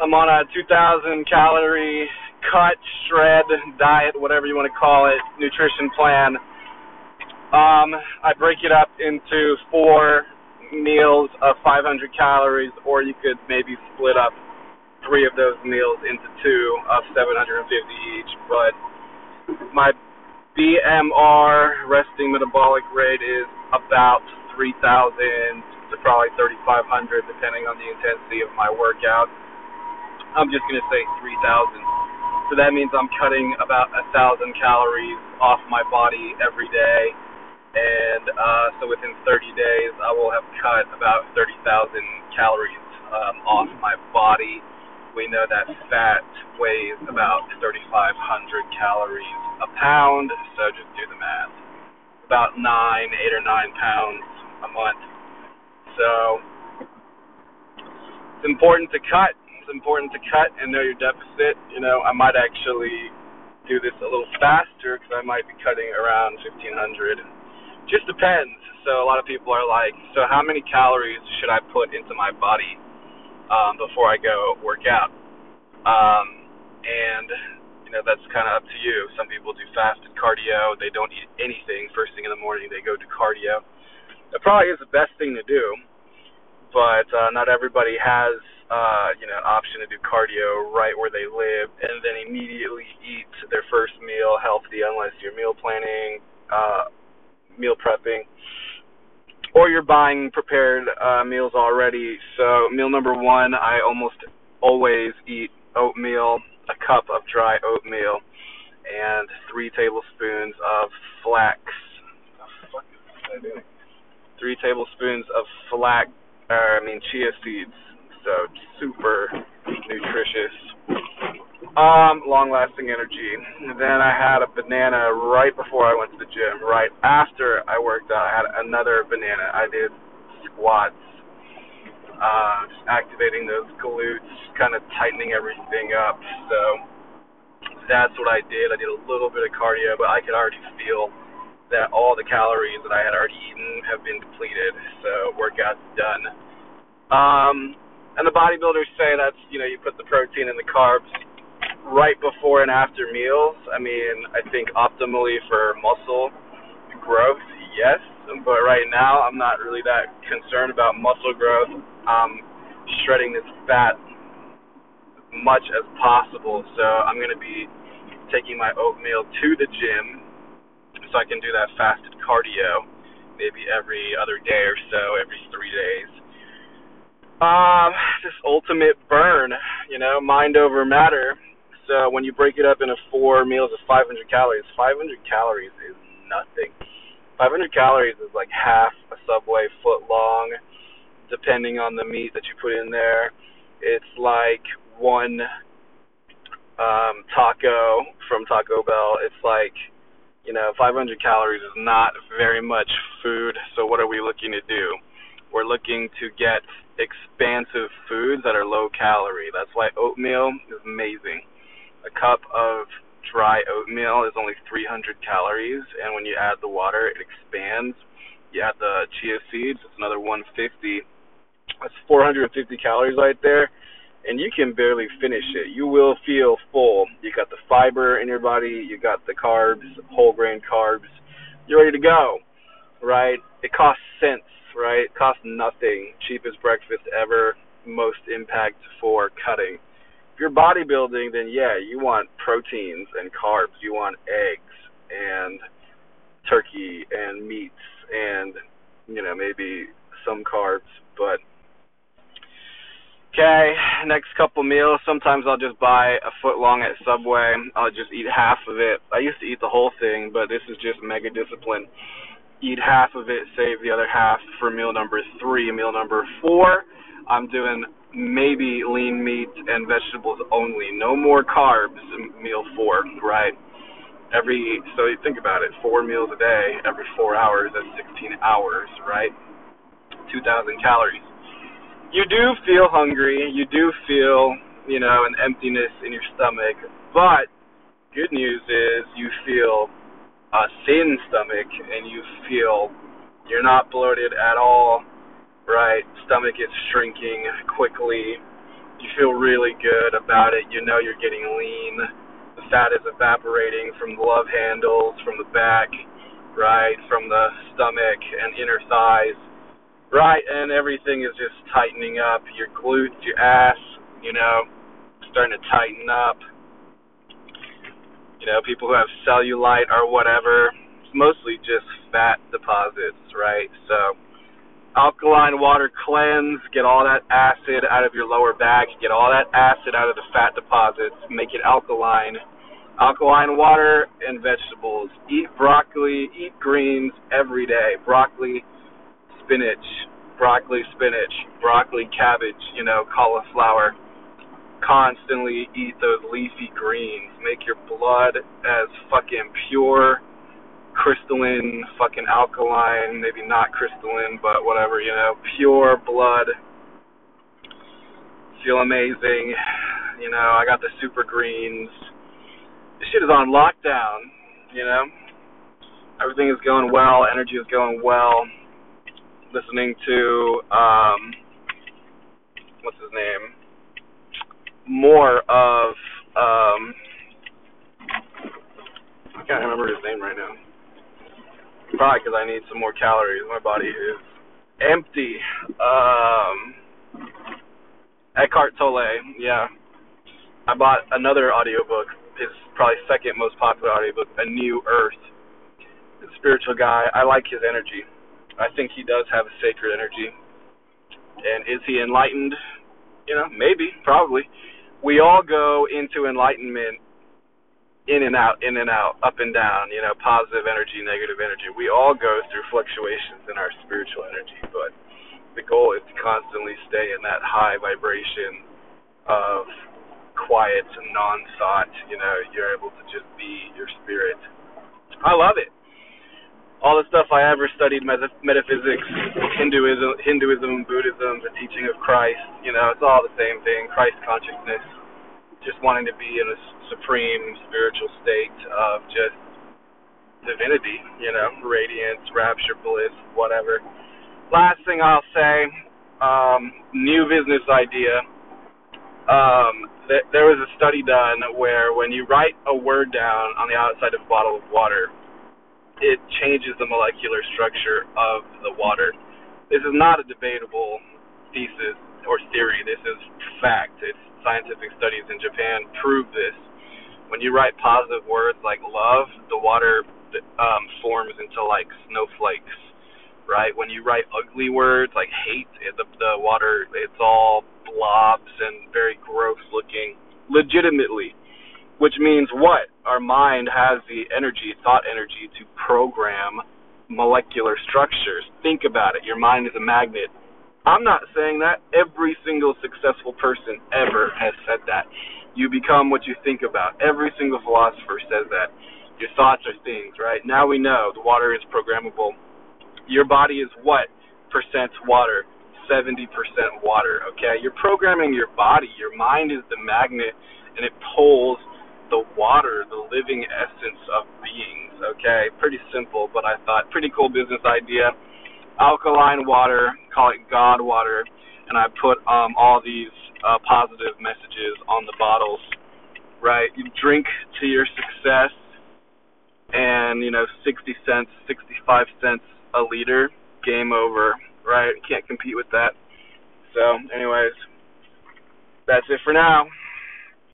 I'm on a 2,000 calorie cut, shred, diet, whatever you want to call it, nutrition plan. Um, I break it up into four meals of 500 calories, or you could maybe split up three of those meals into two of 750 each. But my BMR resting metabolic rate is about 3,000 to probably 3,500, depending on the intensity of my workout. I'm just gonna say 3,000. So that means I'm cutting about a thousand calories off my body every day, and uh, so within 30 days I will have cut about 30,000 calories um, off my body. We know that fat weighs about 3,500 calories a pound, so just do the math. About nine, eight or nine pounds a month. So it's important to cut important to cut and know your deficit. You know, I might actually do this a little faster because I might be cutting around 1500. Just depends. So a lot of people are like, so how many calories should I put into my body um, before I go work out? Um, and you know that's kind of up to you. Some people do fasted cardio. They don't eat anything first thing in the morning. They go to cardio. That probably is the best thing to do, but uh, not everybody has uh, you know, an option to do cardio right where they live, and then immediately eat their first meal healthy, unless you're meal planning, uh, meal prepping, or you're buying prepared uh, meals already. So meal number one, I almost always eat oatmeal, a cup of dry oatmeal, and three tablespoons of flax. Three tablespoons of flax, or I mean chia seeds so super nutritious. Um, long lasting energy. And then I had a banana right before I went to the gym. Right after I worked out, I had another banana. I did squats, uh, activating those glutes, kind of tightening everything up. So that's what I did. I did a little bit of cardio, but I could already feel that all the calories that I had already eaten have been depleted. So workout's done. Um, and the bodybuilders say that's you know you put the protein and the carbs right before and after meals. I mean, I think optimally for muscle growth, yes, but right now I'm not really that concerned about muscle growth. I'm shredding this fat as much as possible, so I'm going to be taking my oatmeal to the gym so I can do that fasted cardio maybe every other day or so, every three days um, just ultimate burn, you know, mind over matter. So when you break it up into four meals of 500 calories, 500 calories is nothing. 500 calories is like half a Subway foot long, depending on the meat that you put in there. It's like one um, taco from Taco Bell. It's like, you know, 500 calories is not very much food. So what are we looking to do? We're looking to get expansive foods that are low calorie. That's why oatmeal is amazing. A cup of dry oatmeal is only 300 calories, and when you add the water, it expands. You add the chia seeds, it's another 150. That's 450 calories right there, and you can barely finish it. You will feel full. You got the fiber in your body, you got the carbs, whole grain carbs. You're ready to go, right? It costs cents right? Cost nothing. Cheapest breakfast ever. Most impact for cutting. If you're bodybuilding, then yeah, you want proteins and carbs. You want eggs and turkey and meats and you know maybe some carbs, but Okay, next couple meals. Sometimes I'll just buy a foot long at Subway. I'll just eat half of it. I used to eat the whole thing, but this is just mega discipline eat half of it, save the other half for meal number three. Meal number four, I'm doing maybe lean meat and vegetables only. No more carbs meal four, right? Every so you think about it, four meals a day, every four hours, that's 16 hours, right? 2,000 calories. You do feel hungry. You do feel, you know, an emptiness in your stomach. But good news is you feel a thin stomach and you feel you're not bloated at all, right? Stomach is shrinking quickly, You feel really good about it. You know you're getting lean. The fat is evaporating from the love handles, from the back, right, from the stomach and inner thighs, right, and everything is just tightening up. Your glutes, your ass, you know, starting to tighten up. You know, people who have cellulite or whatever, it's mostly just fat deposits, right? So, alkaline water cleanse, get all that acid out of your lower back, get all that acid out of the fat deposits, make it alkaline. Alkaline water and vegetables. Eat broccoli, eat greens every day. Broccoli, spinach, broccoli, spinach, broccoli, cabbage, you know, cauliflower constantly eat those leafy greens. Make your blood as fucking pure, crystalline, fucking alkaline, maybe not crystalline, but whatever, you know, pure blood. Feel amazing. You know, I got the super greens. This shit is on lockdown, you know. Everything is going well, energy is going well. Listening to um what's his name? More of um I can't remember his name right now. Probably because I need some more calories. My body is empty. Um, Eckhart Tolle, yeah. I bought another audiobook, his probably second most popular audiobook, A New Earth. The spiritual guy. I like his energy. I think he does have a sacred energy. And is he enlightened? You know, maybe, probably we all go into enlightenment in and out, in and out, up and down, you know, positive energy, negative energy. We all go through fluctuations in our spiritual energy, but the goal is to constantly stay in that high vibration of quiet non thought, you know, you're able to just be your spirit. I love it. All the stuff I ever studied, metaphysics, Hinduism, Hinduism, Buddhism, the teaching of Christ, you know, it's all the same thing. Christ consciousness, just wanting to be in a supreme spiritual state of just divinity, you know, radiance, rapture, bliss, whatever. Last thing I'll say, um, new business idea. Um, th- there was a study done where when you write a word down on the outside of a bottle of water, it changes the molecular structure of the water. This is not a debatable thesis or theory. This is fact. It's scientific studies in Japan prove this. When you write positive words like love, the water um, forms into like snowflakes, right? When you write ugly words like hate, the the water it's all blobs and very gross looking, legitimately. Which means what? Our mind has the energy, thought energy, to program molecular structures. Think about it. Your mind is a magnet. I'm not saying that. Every single successful person ever has said that. You become what you think about. Every single philosopher says that. Your thoughts are things, right? Now we know the water is programmable. Your body is what percent water? 70% water, okay? You're programming your body. Your mind is the magnet and it pulls the water, the living essence of beings. Okay, pretty simple, but I thought pretty cool business idea. Alkaline water, call it God water, and I put um, all these uh, positive messages on the bottles. Right, you drink to your success, and you know, 60 cents, 65 cents a liter, game over. Right, can't compete with that. So, anyways, that's it for now.